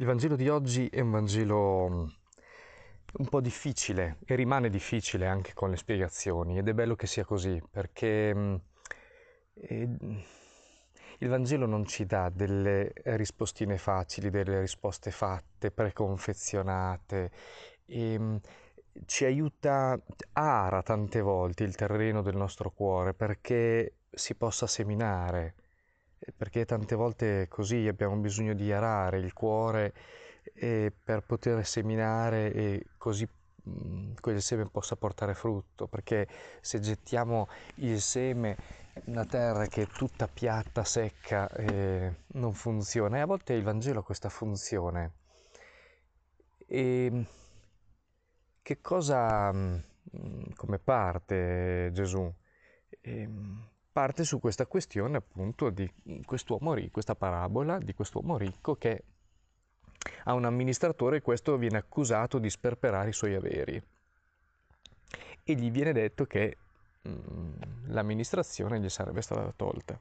Il Vangelo di oggi è un Vangelo mm, un po' difficile e rimane difficile anche con le spiegazioni ed è bello che sia così perché eh, il Vangelo non ci dà delle rispostine facili, delle risposte fatte, preconfezionate e ci aiuta, ara tante volte il terreno del nostro cuore perché si possa seminare perché tante volte così abbiamo bisogno di arare il cuore eh, per poter seminare e così mh, quel seme possa portare frutto, perché se gettiamo il seme una terra che è tutta piatta, secca, eh, non funziona e a volte il Vangelo ha questa funzione. E che cosa, come parte Gesù? E, ehm, parte su questa questione appunto di quest'uomo ricco, questa parabola di quest'uomo ricco che ha un amministratore e questo viene accusato di sperperare i suoi averi e gli viene detto che mm, l'amministrazione gli sarebbe stata tolta.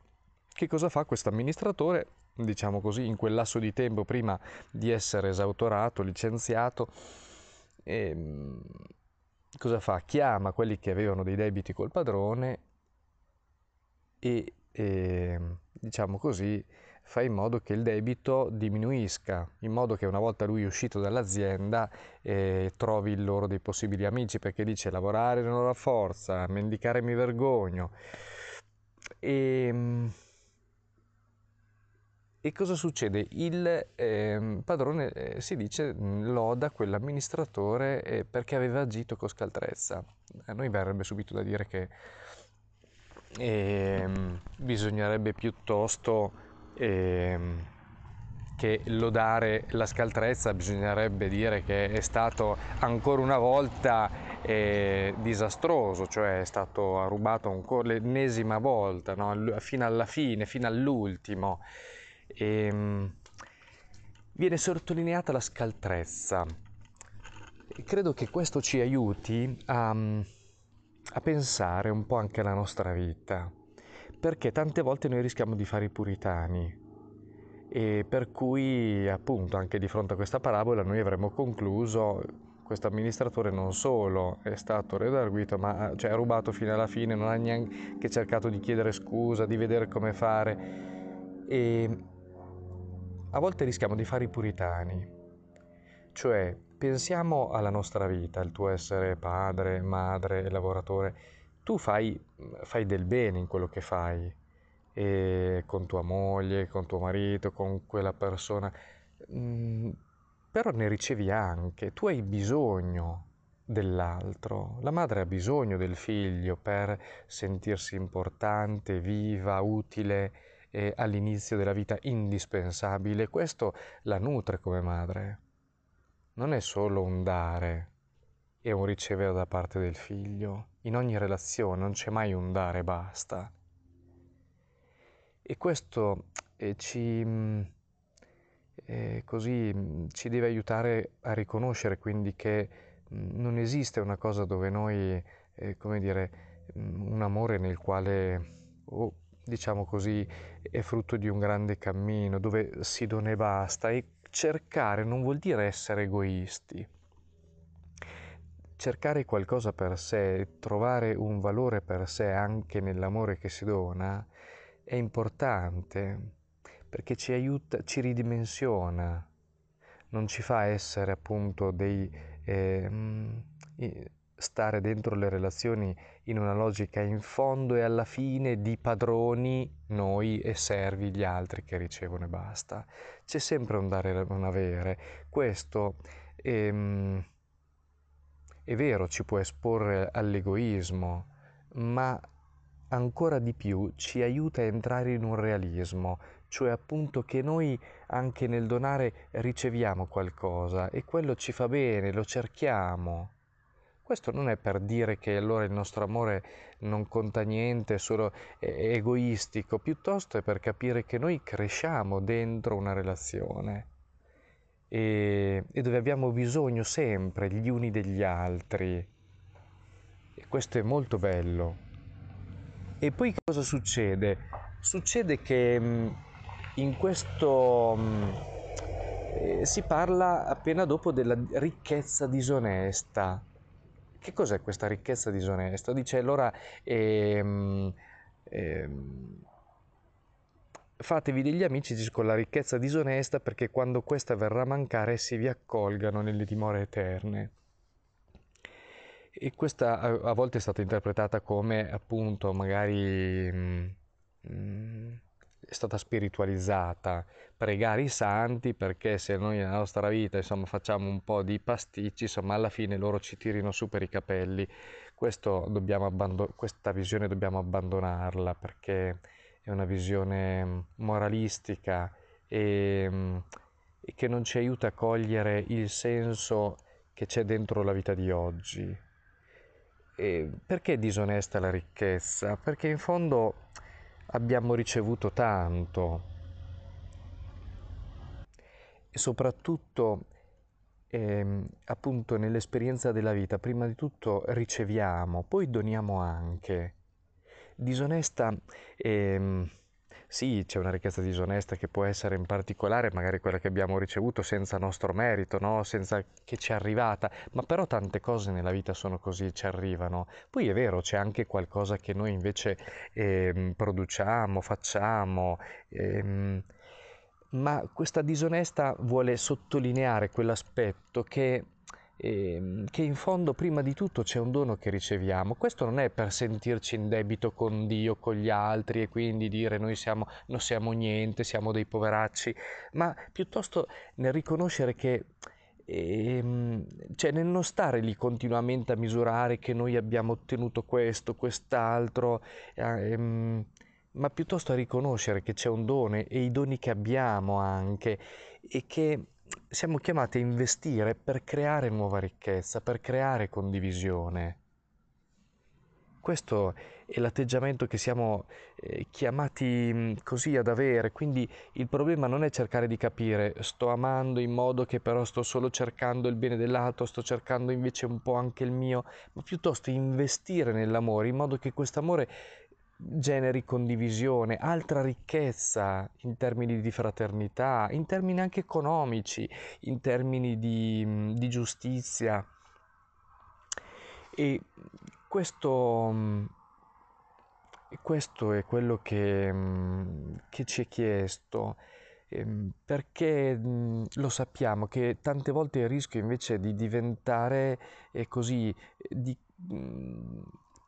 Che cosa fa questo amministratore? Diciamo così, in quel lasso di tempo prima di essere esautorato, licenziato, e, mh, mm, cosa fa? Chiama quelli che avevano dei debiti col padrone e, e diciamo così fa in modo che il debito diminuisca, in modo che una volta lui uscito dall'azienda eh, trovi loro dei possibili amici, perché dice lavorare non ho la forza, mendicare mi vergogno. E, ehm, e cosa succede? Il eh, padrone eh, si dice loda quell'amministratore eh, perché aveva agito con scaltrezza. A noi verrebbe subito da dire che e, ehm, bisognerebbe piuttosto eh, che lodare la scaltrezza, bisognerebbe dire che è stato ancora una volta eh, disastroso, cioè è stato rubato ancora l'ennesima volta, no? fino alla fine, fino all'ultimo. E, ehm, viene sottolineata la scaltrezza. Credo che questo ci aiuti a a pensare un po' anche alla nostra vita, perché tante volte noi rischiamo di fare i puritani. E per cui appunto anche di fronte a questa parabola noi avremmo concluso questo amministratore non solo è stato redarguito ma cioè, ha rubato fino alla fine, non ha neanche cercato di chiedere scusa, di vedere come fare. E a volte rischiamo di fare i puritani, cioè pensiamo alla nostra vita, il tuo essere padre, madre, lavoratore. Tu fai, fai del bene in quello che fai, e con tua moglie, con tuo marito, con quella persona, mm, però ne ricevi anche, tu hai bisogno dell'altro. La madre ha bisogno del figlio per sentirsi importante, viva, utile all'inizio della vita indispensabile. Questo la nutre come madre non è solo un dare e un ricevere da parte del figlio. In ogni relazione non c'è mai un dare e basta. E questo eh, ci, mm, eh, così, mm, ci deve aiutare a riconoscere quindi che mm, non esiste una cosa dove noi, eh, come dire, un amore nel quale, oh, diciamo così, è frutto di un grande cammino, dove si dona e basta. E cercare non vuol dire essere egoisti. Cercare qualcosa per sé, trovare un valore per sé anche nell'amore che si dona, è importante perché ci aiuta, ci ridimensiona, non ci fa essere appunto dei... Eh, stare dentro le relazioni in una logica in fondo e alla fine di padroni noi e servi gli altri che ricevono e basta. C'è sempre un dare e un avere. Questo ehm, è vero, ci può esporre all'egoismo, ma ancora di più ci aiuta a entrare in un realismo, cioè appunto che noi anche nel donare riceviamo qualcosa e quello ci fa bene, lo cerchiamo questo non è per dire che allora il nostro amore non conta niente, è solo egoistico, piuttosto è per capire che noi cresciamo dentro una relazione e, e dove abbiamo bisogno sempre gli uni degli altri. E questo è molto bello. E poi cosa succede? Succede che in questo eh, si parla appena dopo della ricchezza disonesta. Che cos'è questa ricchezza disonesta? Dice allora ehm, ehm, fatevi degli amici con la ricchezza disonesta perché quando questa verrà a mancare essi vi accolgano nelle dimore eterne. E questa a, volte è stata interpretata come appunto magari mh, mm, mh, è stata spiritualizzata, pregare i santi perché se noi nella nostra vita insomma facciamo un po' di pasticci, insomma alla fine loro ci tirino su per i capelli. Abbandon- questa visione dobbiamo abbandonarla perché è una visione moralistica e, e che non ci aiuta a cogliere il senso che c'è dentro la vita di oggi. E perché è disonesta la ricchezza? Perché in fondo abbiamo ricevuto tanto e soprattutto eh, appunto nell'esperienza della vita prima di tutto riceviamo, poi doniamo anche. Disonesta eh, sì, c'è una ricchezza disonesta che può essere in particolare magari quella che abbiamo ricevuto senza nostro merito, no? senza che ci è arrivata, ma però tante cose nella vita sono così, ci arrivano. Poi è vero, c'è anche qualcosa che noi invece eh, produciamo, facciamo, ehm, ma questa disonesta vuole sottolineare quell'aspetto che eh, che in fondo prima di tutto c'è un dono che riceviamo. Questo non è per sentirci in debito con Dio, con gli altri e quindi dire noi siamo, non siamo niente, siamo dei poveracci, ma piuttosto nel riconoscere che ehm, cioè nel non stare lì continuamente a misurare che noi abbiamo ottenuto questo, quest'altro, ehm, ma piuttosto a riconoscere che c'è un dono e i doni che abbiamo anche e che siamo chiamati a investire per creare nuova ricchezza, per creare condivisione. Questo è l'atteggiamento che siamo eh, chiamati così ad avere, quindi il problema non è cercare di capire sto amando in modo che però sto solo cercando il bene dell'altro, sto cercando invece un po' anche il mio, ma piuttosto investire nell'amore in modo che questo amore generi condivisione, altra ricchezza in termini di fraternità, in termini anche economici, in termini di, di giustizia. E questo, questo è quello che, che ci è chiesto ehm, perché lo sappiamo che tante volte il rischio invece di diventare così, di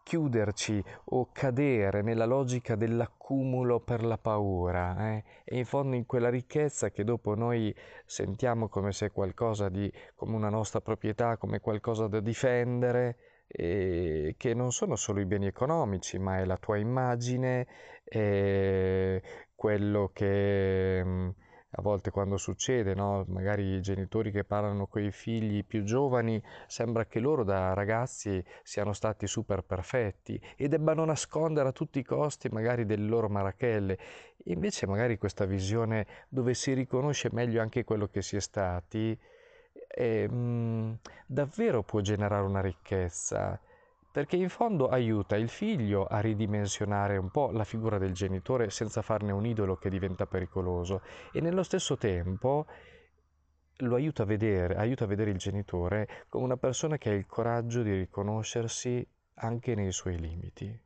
chiuderci o cadere nella logica dell'accumulo per la paura eh? e in fondo in quella ricchezza che dopo noi sentiamo come se qualcosa di come una nostra proprietà, come qualcosa da difendere e che non sono solo i beni economici, ma è la tua immagine, è quello che a volte quando succede, no? magari i genitori che parlano con i figli più giovani, sembra che loro da ragazzi siano stati super perfetti e debbano nascondere a tutti i costi magari delle loro marachelle. Invece magari questa visione dove si riconosce meglio anche quello che si è stati, eh, mh, davvero può generare una ricchezza perché in fondo aiuta il figlio a ridimensionare un po' la figura del genitore senza farne un idolo che diventa pericoloso e nello stesso tempo lo aiuta a vedere, aiuta a vedere il genitore come una persona che ha il coraggio di riconoscersi anche nei suoi limiti.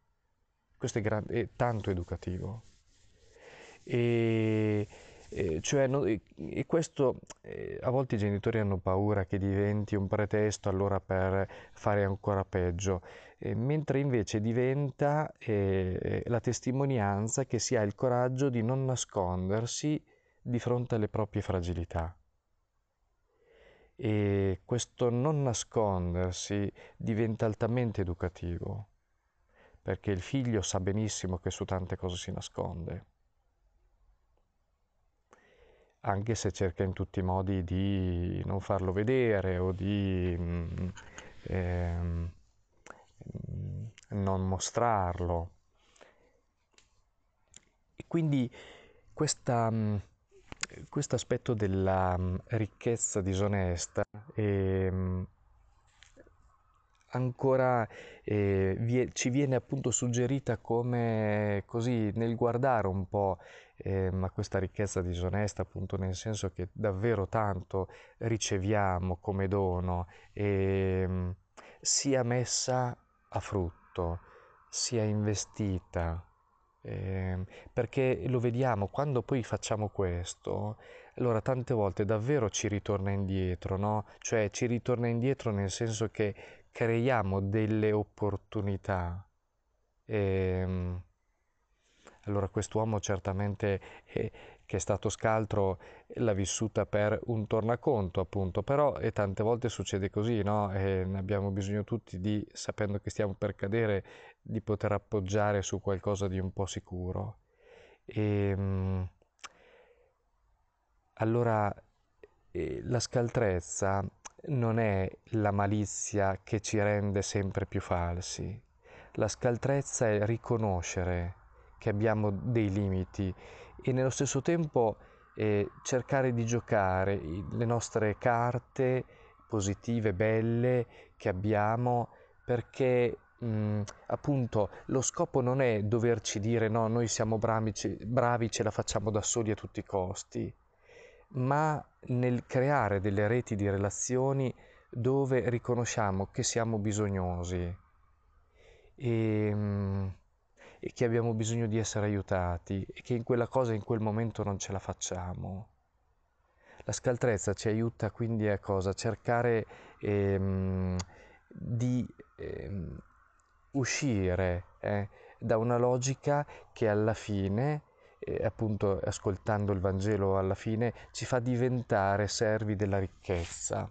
Questo è, gran- è tanto educativo. E eh, cioè, no, e, e questo eh, a volte i genitori hanno paura che diventi un pretesto allora per fare ancora peggio, eh, mentre invece diventa eh, la testimonianza che si ha il coraggio di non nascondersi di fronte alle proprie fragilità. E questo non nascondersi diventa altamente educativo, perché il figlio sa benissimo che su tante cose si nasconde anche se cerca in tutti i modi di non farlo vedere o di mm, ehm, non mostrarlo. E quindi questa, mm, questo aspetto della mm, ricchezza disonesta eh, ancora eh, ci viene appunto suggerita come così nel guardare un po' eh, ma questa ricchezza disonesta appunto nel senso che davvero tanto riceviamo come dono e mm, sia messa a frutto, sia investita. Eh, perché lo vediamo quando poi facciamo questo, allora tante volte davvero ci ritorna indietro, no? Cioè ci ritorna indietro nel senso che creiamo delle opportunità. E, ehm, allora quest'uomo certamente eh, che è stato scaltro l'ha vissuta per un tornaconto appunto, però e tante volte succede così, no? E ne abbiamo bisogno tutti di, sapendo che stiamo per cadere, di poter appoggiare su qualcosa di un po' sicuro. E, ehm, allora eh, la scaltrezza non è la malizia che ci rende sempre più falsi. La scaltrezza è riconoscere che abbiamo dei limiti e nello stesso tempo eh, cercare di giocare le nostre carte positive, belle che abbiamo perché mh, appunto lo scopo non è doverci dire no, noi siamo bravi, bravi, ce la facciamo da soli a tutti i costi ma nel creare delle reti di relazioni dove riconosciamo che siamo bisognosi. E, mm, e, che abbiamo bisogno di essere aiutati e che in quella cosa in quel momento non ce la facciamo. La scaltrezza ci aiuta quindi a cosa? Cercare ehm, di ehm, uscire eh, da una logica che alla fine e appunto ascoltando il Vangelo alla fine ci fa diventare servi della ricchezza.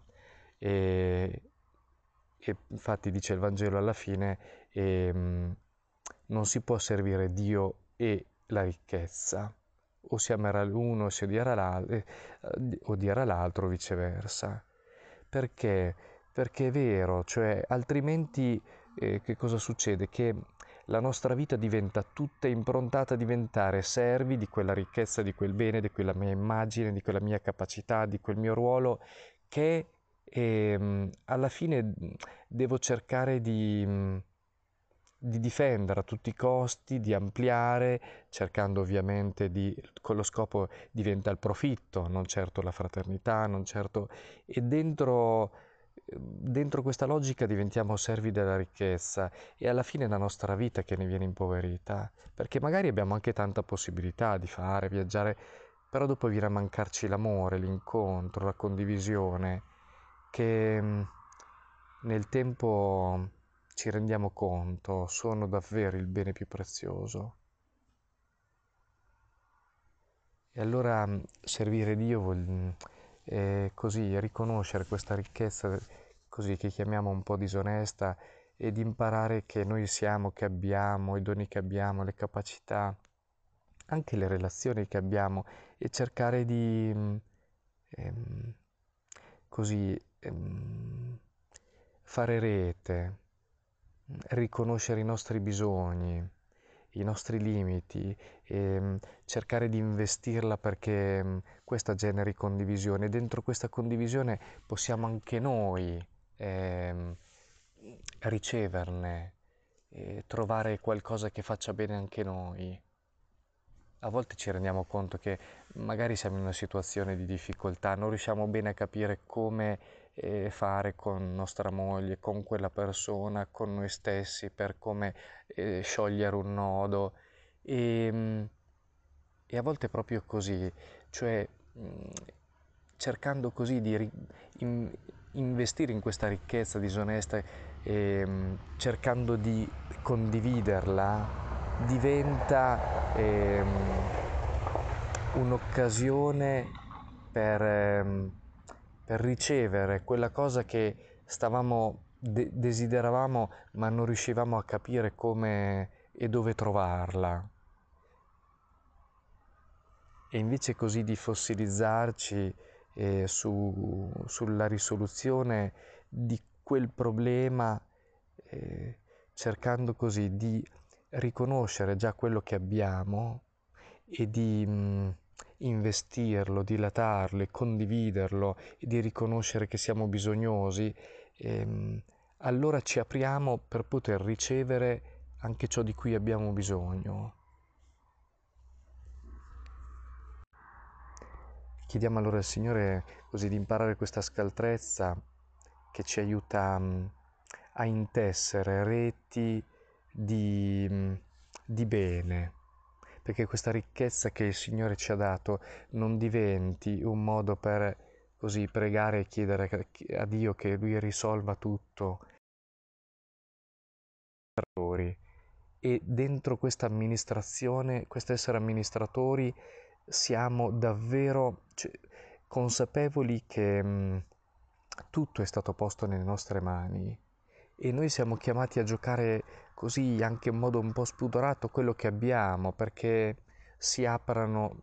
E, e infatti dice il Vangelo alla fine, e, non si può servire Dio e la ricchezza, o si amerà l'uno o si odierà l'altro, eh, odierà l'altro, viceversa. Perché? Perché è vero, cioè altrimenti eh, che cosa succede? Che la nostra vita diventa tutta improntata a diventare servi di quella ricchezza, di quel bene, di quella mia immagine, di quella mia capacità, di quel mio ruolo che ehm, alla fine devo cercare di, di, difendere a tutti i costi, di ampliare, cercando ovviamente di, con lo scopo diventa il profitto, non certo la fraternità, non certo... e dentro dentro questa logica diventiamo servi della ricchezza e alla fine è la nostra vita che ne viene impoverita, perché magari abbiamo anche tanta possibilità di fare, viaggiare, però dopo viene a mancarci l'amore, l'incontro, la condivisione, che nel tempo ci rendiamo conto sono davvero il bene più prezioso. E allora mm, servire Dio vuol mm, e così riconoscere questa ricchezza così che chiamiamo un po' disonesta ed imparare che noi siamo, che abbiamo, i doni che abbiamo, le capacità, anche le relazioni che abbiamo e cercare di ehm, così ehm, fare rete, riconoscere i nostri bisogni i nostri limiti e ehm, cercare di investirla perché mm, questa generi condivisione. Dentro questa condivisione possiamo anche noi eh, riceverne, e trovare qualcosa che faccia bene anche noi. A volte ci rendiamo conto che magari siamo in una situazione di difficoltà, non riusciamo bene a capire come eh, fare con nostra moglie, con quella persona, con noi stessi, per come eh, sciogliere un nodo. E, mm, e, a volte è proprio così, cioè mm, cercando così di ri- in, investire in questa ricchezza disonesta e mh, mm, cercando di condividerla, diventa eh, un'occasione per... Eh, per ricevere quella cosa che stavamo, de- desideravamo ma non riuscivamo a capire come e dove trovarla. E invece così di fossilizzarci eh, su, sulla risoluzione di quel problema, eh, cercando così di riconoscere già quello che abbiamo e di... Mh, investirlo, dilatarlo e condividerlo e di riconoscere che siamo bisognosi, ehm, allora ci apriamo per poter ricevere anche ciò di cui abbiamo bisogno. chiediamo allora al Signore così di imparare questa scaltrezza che ci aiuta mm, a intessere reti di, mm, di bene, perché questa ricchezza che il Signore ci ha dato non diventi un modo per così pregare e chiedere a Dio che Lui risolva tutto. E dentro questa amministrazione, questo essere amministratori, siamo davvero cioè, consapevoli che mm, tutto è stato posto nelle nostre mani e noi siamo chiamati a giocare così anche in modo un po' spudorato quello che abbiamo perché si aprano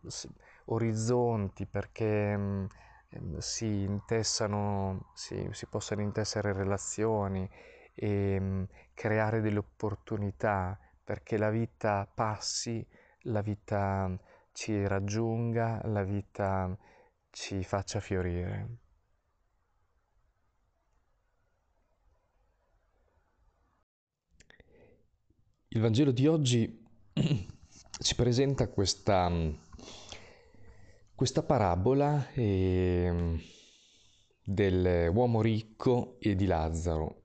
orizzonti, perché mh, ehm, si intessano, si, si possano intessere relazioni e mh, creare delle opportunità perché la vita passi, la vita ci raggiunga, la vita ci faccia fiorire. Il Vangelo di oggi ci presenta questa, questa parabola eh, dell'uomo ricco e di Lazzaro.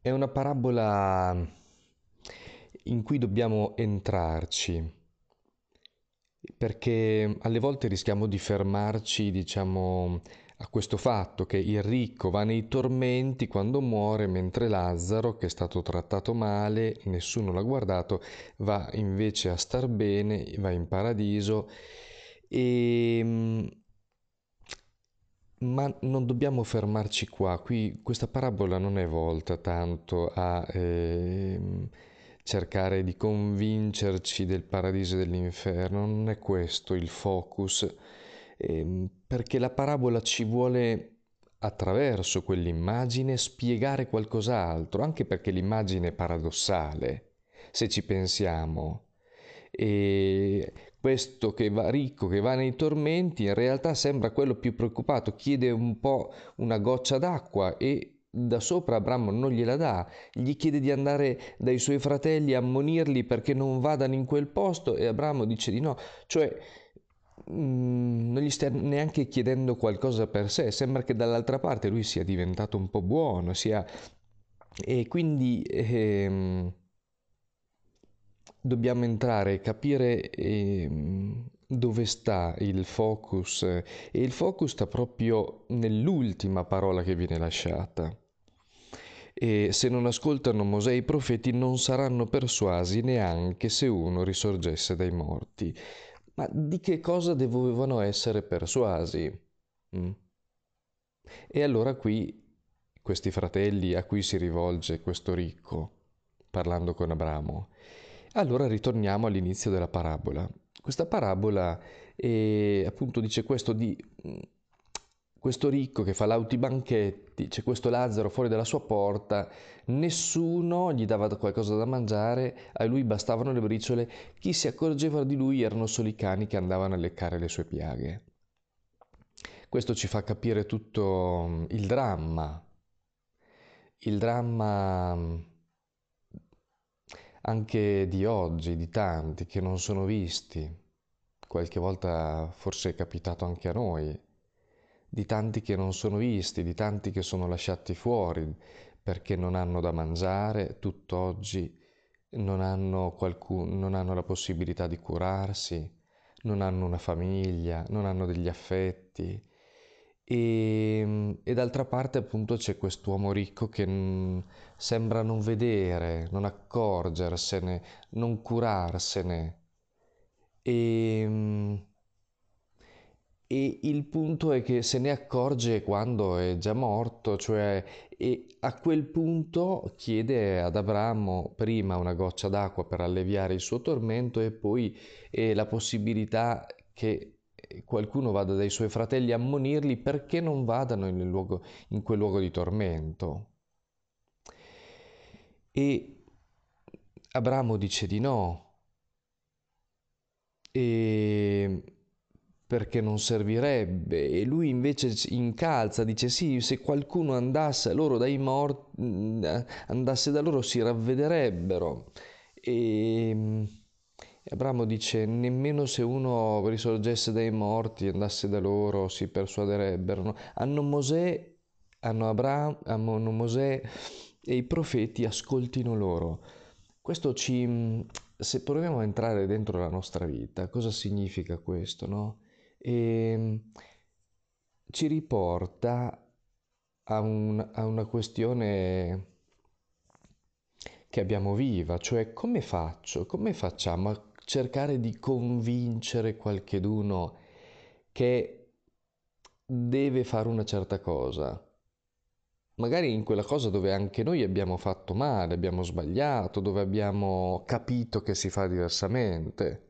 È una parabola in cui dobbiamo entrarci, perché alle volte rischiamo di fermarci, diciamo, a questo fatto che il ricco va nei tormenti quando muore, mentre Lazzaro, che è stato trattato male, nessuno l'ha guardato, va invece a star bene, va in paradiso. E, ehm, ma non dobbiamo fermarci qua, qui questa parabola non è volta tanto a eh, cercare di convincerci del paradiso e dell'inferno, non è questo il focus Ehm, perché la parabola ci vuole attraverso quell'immagine spiegare qualcos'altro, anche perché l'immagine è paradossale, se ci pensiamo. E questo che va ricco, che va nei tormenti, in realtà sembra quello più preoccupato, chiede un po' una goccia d'acqua e da sopra Abramo non gliela dà, gli chiede di andare dai suoi fratelli a ammonirli perché non vadano in quel posto e Abramo dice di no, cioè Mm, non gli stia neanche chiedendo qualcosa per sé, sembra che dall'altra parte lui sia diventato un po' buono, sia... e quindi ehm, dobbiamo entrare e capire ehm, dove sta il focus e il focus sta proprio nell'ultima parola che viene lasciata. E se non ascoltano Mosè i profeti non saranno persuasi neanche se uno risorgesse dai morti. Ma di che cosa dovevano essere persuasi? Mm. E allora qui questi fratelli a cui si rivolge questo ricco, parlando con Abramo. Allora ritorniamo all'inizio della parabola. Questa parabola eh, appunto dice questo di questo ricco che fa lauti banchetti, c'è questo Lazzaro fuori dalla sua porta, nessuno gli dava qualcosa da mangiare, a lui bastavano le briciole, chi si accorgeva di lui erano solo i cani che andavano a leccare le sue piaghe. Questo ci fa capire tutto mm, il dramma, il dramma mm, anche di oggi, di tanti che non sono visti, qualche volta forse è capitato anche a noi di tanti che non sono visti, di tanti che sono lasciati fuori perché non hanno da mangiare tutt'oggi, non hanno, qualcun, non hanno la possibilità di curarsi, non hanno una famiglia, non hanno degli affetti. E, e d'altra parte appunto c'è quest'uomo ricco che sembra non vedere, non accorgersene, non curarsene. E, e il punto è che se ne accorge quando è già morto, cioè a quel punto chiede ad Abramo prima una goccia d'acqua per alleviare il suo tormento e poi eh, la possibilità che qualcuno vada dai suoi fratelli a ammonirli perché non vadano luogo, in quel luogo di tormento. E Abramo dice di no. E perché non servirebbe e lui invece incalza, dice sì, se qualcuno andasse loro dai morti, andasse da loro si ravvederebbero. E, Abramo dice, nemmeno se uno risorgesse dai morti, andasse da loro, si persuaderebbero. No? Hanno Mosè, hanno Abramo, hanno Mosè e i profeti ascoltino loro. Questo ci, se proviamo a entrare dentro la nostra vita, cosa significa questo, no? E ehm, ci riporta a, un, a una questione che abbiamo viva, cioè come faccio, come facciamo a cercare di convincere qualcheduno che deve fare una certa cosa. Magari in quella cosa dove anche noi abbiamo fatto male, abbiamo sbagliato, dove abbiamo capito che si fa diversamente.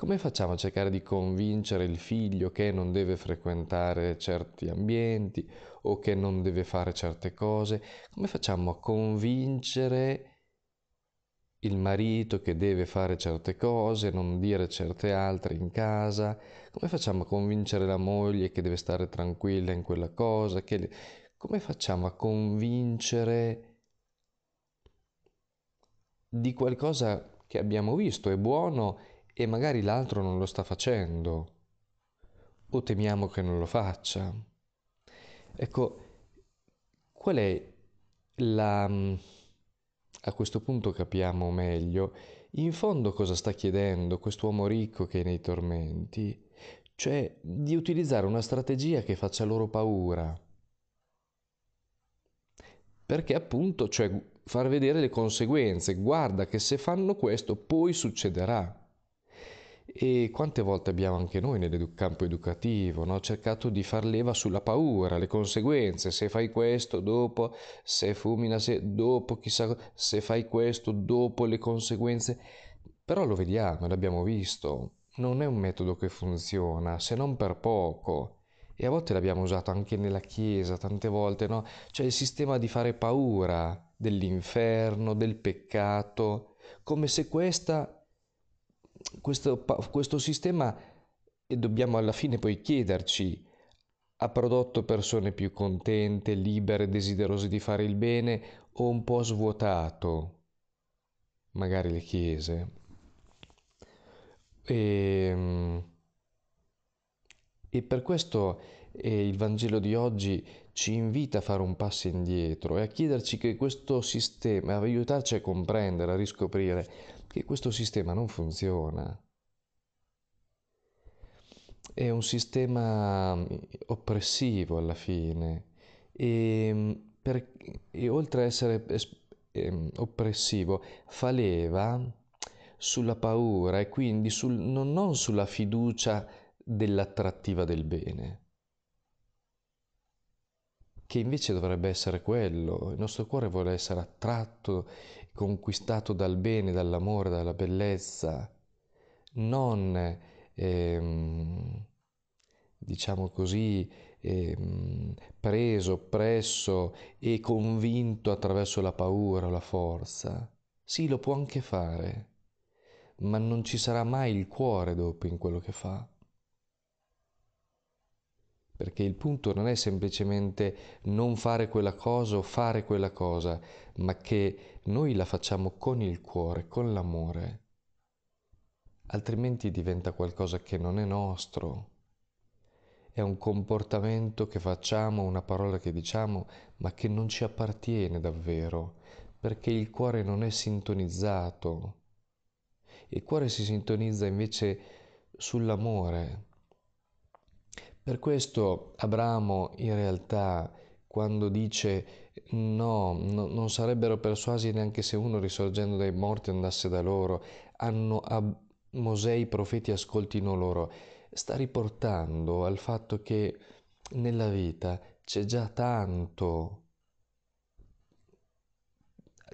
Come facciamo a cercare di convincere il figlio che non deve frequentare certi ambienti o che non deve fare certe cose? Come facciamo a convincere il marito che deve fare certe cose, non dire certe altre in casa? Come facciamo a convincere la moglie che deve stare tranquilla in quella cosa? Che... Come facciamo a convincere di qualcosa che abbiamo visto è buono e magari l'altro non lo sta facendo o temiamo che non lo faccia? Ecco, qual è la a questo punto capiamo meglio in fondo cosa sta chiedendo quest'uomo ricco che è nei tormenti, cioè di utilizzare una strategia che faccia loro paura. Perché appunto, cioè far vedere le conseguenze, guarda che se fanno questo poi succederà. E quante volte abbiamo anche noi nel campo educativo no? cercato di far leva sulla paura, le conseguenze, se fai questo dopo, se fumi se dopo chissà, se fai questo dopo le conseguenze, però lo vediamo, l'abbiamo visto, non è un metodo che funziona, se non per poco. E a volte l'abbiamo usato anche nella Chiesa, tante volte, no? Cioè il sistema di fare paura dell'inferno, del peccato, come se questa questo, questo sistema, e dobbiamo alla fine poi chiederci, ha prodotto persone più contente, libere, desiderose di fare il bene o un po' svuotato, magari le chiese. E, ehm, e per questo eh, il Vangelo di oggi ci invita a fare un passo indietro e a chiederci che questo sistema, a aiutarci a comprendere, a riscoprire che questo sistema non funziona. È un sistema mm, oppressivo alla fine e, mm, per, e oltre ad essere eh, oppressivo fa leva sulla paura e quindi sul, non, non sulla fiducia dell'attrattiva del bene che invece dovrebbe essere quello. Il nostro cuore vuole essere attratto, conquistato dal bene, dall'amore, dalla bellezza, non, ehm, diciamo così, ehm, preso, oppresso e convinto attraverso la paura o la forza. Sì, lo può anche fare, ma non ci sarà mai il cuore dopo in quello che fa perché il punto non è semplicemente non fare quella cosa o fare quella cosa, ma che noi la facciamo con il cuore, con l'amore, altrimenti diventa qualcosa che non è nostro. È un comportamento che facciamo, una parola che diciamo, ma che non ci appartiene davvero, perché il cuore non è sintonizzato. Il cuore si sintonizza invece sull'amore, per questo Abramo in realtà quando dice no, no, non sarebbero persuasi neanche se uno risorgendo dai morti andasse da loro, hanno a Mosè i profeti ascoltino loro, sta riportando al fatto che nella vita c'è già tanto,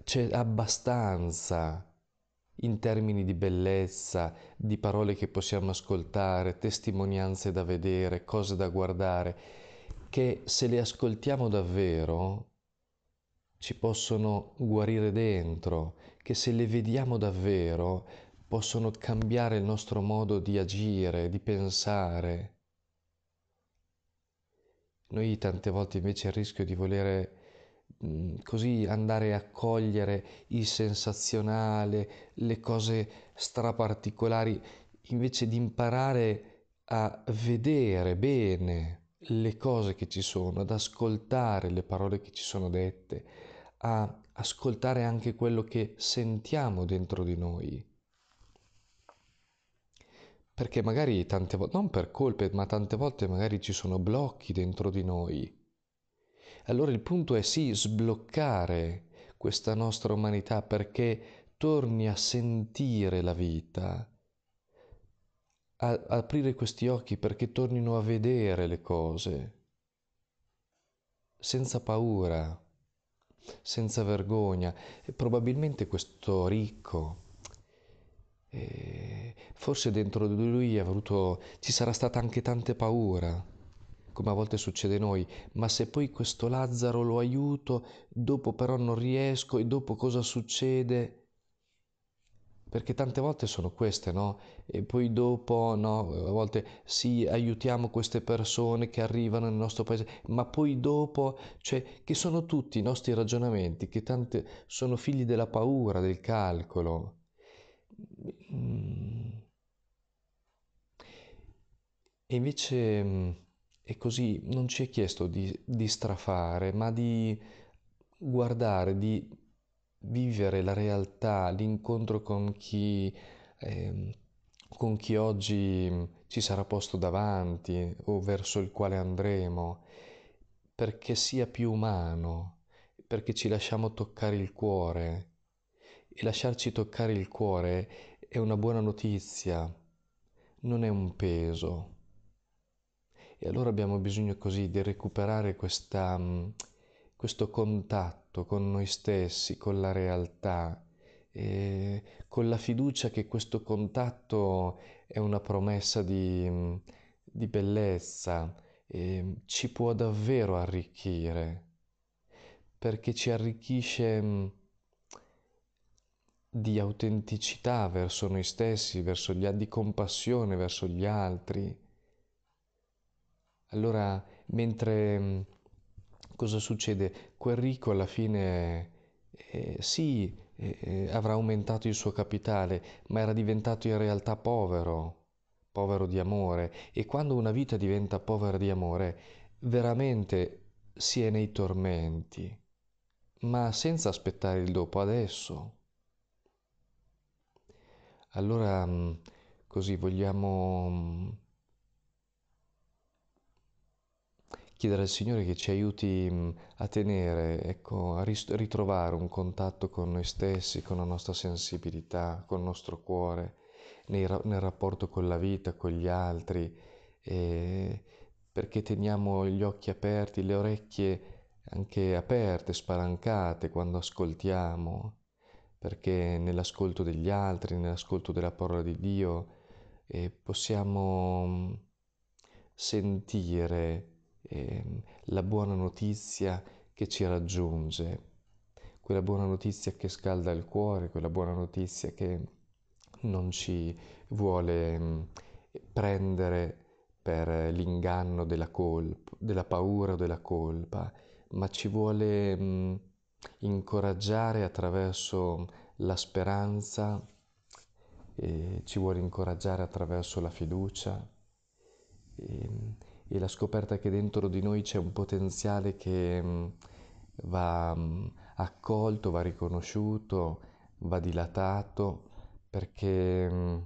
c'è abbastanza in termini di bellezza, di parole che possiamo ascoltare, testimonianze da vedere, cose da guardare, che se le ascoltiamo davvero ci possono guarire dentro, che se le vediamo davvero possono cambiare il nostro modo di agire, di pensare. Noi tante volte invece il rischio di volere così andare a cogliere il sensazionale, le cose straparticolari, invece di imparare a vedere bene le cose che ci sono, ad ascoltare le parole che ci sono dette, a ascoltare anche quello che sentiamo dentro di noi. Perché magari tante volte, non per colpe, ma tante volte magari ci sono blocchi dentro di noi. Allora il punto è sì sbloccare questa nostra umanità perché torni a sentire la vita, a aprire questi occhi perché tornino a vedere le cose senza paura, senza vergogna. E probabilmente questo ricco, eh, forse dentro di lui avuto, ci sarà stata anche tante paura, come a volte succede noi, ma se poi questo Lazzaro lo aiuto, dopo però non riesco e dopo cosa succede? perché tante volte sono queste, no? E poi dopo, no, a volte sì, aiutiamo queste persone che arrivano nel nostro paese, ma poi dopo, cioè, che sono tutti i nostri ragionamenti, che tante sono figli della paura, del calcolo. Mm. E invece è così, non ci è chiesto di, di strafare, ma di guardare, di vivere la realtà, l'incontro con chi, eh, con chi oggi ci sarà posto davanti o verso il quale andremo, perché sia più umano, perché ci lasciamo toccare il cuore. E lasciarci toccare il cuore è una buona notizia, non è un peso. E allora abbiamo bisogno così di recuperare questa, questo contatto con noi stessi, con la realtà, con la fiducia che questo contatto è una promessa di, di bellezza, ci può davvero arricchire, perché ci arricchisce mm, di autenticità verso noi stessi, verso gli di compassione verso gli altri. Allora, mentre mm, cosa succede? Quel ricco alla fine eh, sì, eh, avrà aumentato il suo capitale, ma era diventato in realtà povero, povero di amore. E quando una vita diventa povera di amore, veramente si è nei tormenti, ma senza aspettare il dopo, adesso. Allora, mm, così vogliamo mm, chiedere al Signore che ci aiuti mm, a tenere, ecco, a ritrovare un contatto con noi stessi, con la nostra sensibilità, con il nostro cuore, nel rapporto con la vita, con gli altri, perché teniamo gli occhi aperti, le orecchie anche aperte, spalancate quando ascoltiamo, perché nell'ascolto degli altri, nell'ascolto della parola di Dio, eh, possiamo mm, sentire eh, la buona notizia che ci raggiunge, quella buona notizia che scalda il cuore, quella buona notizia che non ci vuole mh, prendere per l'inganno della colpa, della paura o della colpa, ma ci vuole mh, incoraggiare attraverso la speranza, ci vuole incoraggiare attraverso la fiducia. E, e la scoperta che dentro di noi c'è un potenziale che mm, va mm, accolto, va riconosciuto, va dilatato, perché mm,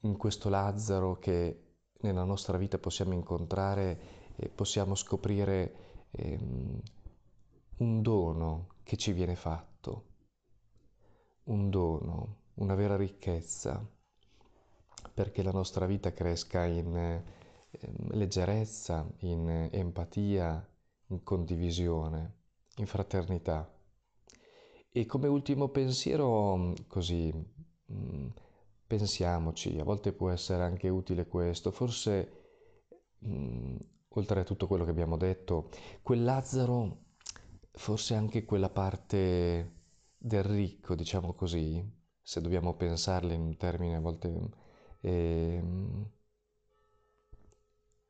in questo Lazzaro che nella nostra vita possiamo incontrare e possiamo scoprire ehm, un dono che ci viene fatto, un dono, una vera ricchezza perché la nostra vita cresca in eh, leggerezza, in empatia, in condivisione, in fraternità. E come ultimo pensiero, così, mm, pensiamoci, a volte può essere anche utile questo, forse, mm, oltre a tutto quello che abbiamo detto, quel Lazzaro, forse anche quella parte del ricco, diciamo così, se dobbiamo pensarle in termini a volte eh,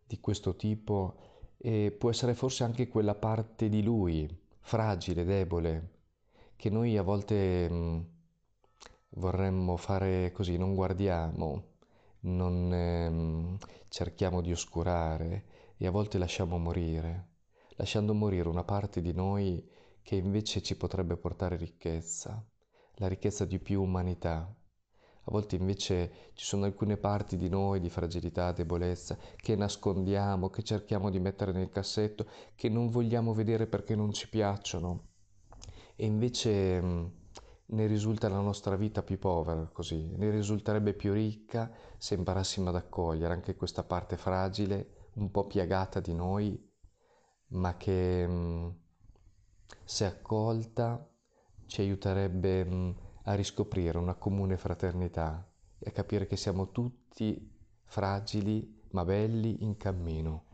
di questo tipo e può essere forse anche quella parte di lui, fragile, debole, che noi a volte mh, mm, vorremmo fare così, non guardiamo, non ehm, cerchiamo di oscurare e a volte lasciamo morire, lasciando morire una parte di noi che invece ci potrebbe portare ricchezza, la ricchezza di più umanità. A volte invece ci sono alcune parti di noi di fragilità, debolezza, che nascondiamo, che cerchiamo di mettere nel cassetto, che non vogliamo vedere perché non ci piacciono. E invece mm, ne risulta la nostra vita più povera così, ne risulterebbe più ricca se imparassimo ad accogliere anche questa parte fragile, un po' piagata di noi, ma che mm, se accolta ci aiuterebbe mm, a riscoprire una comune fraternità e a capire che siamo tutti fragili ma belli in cammino.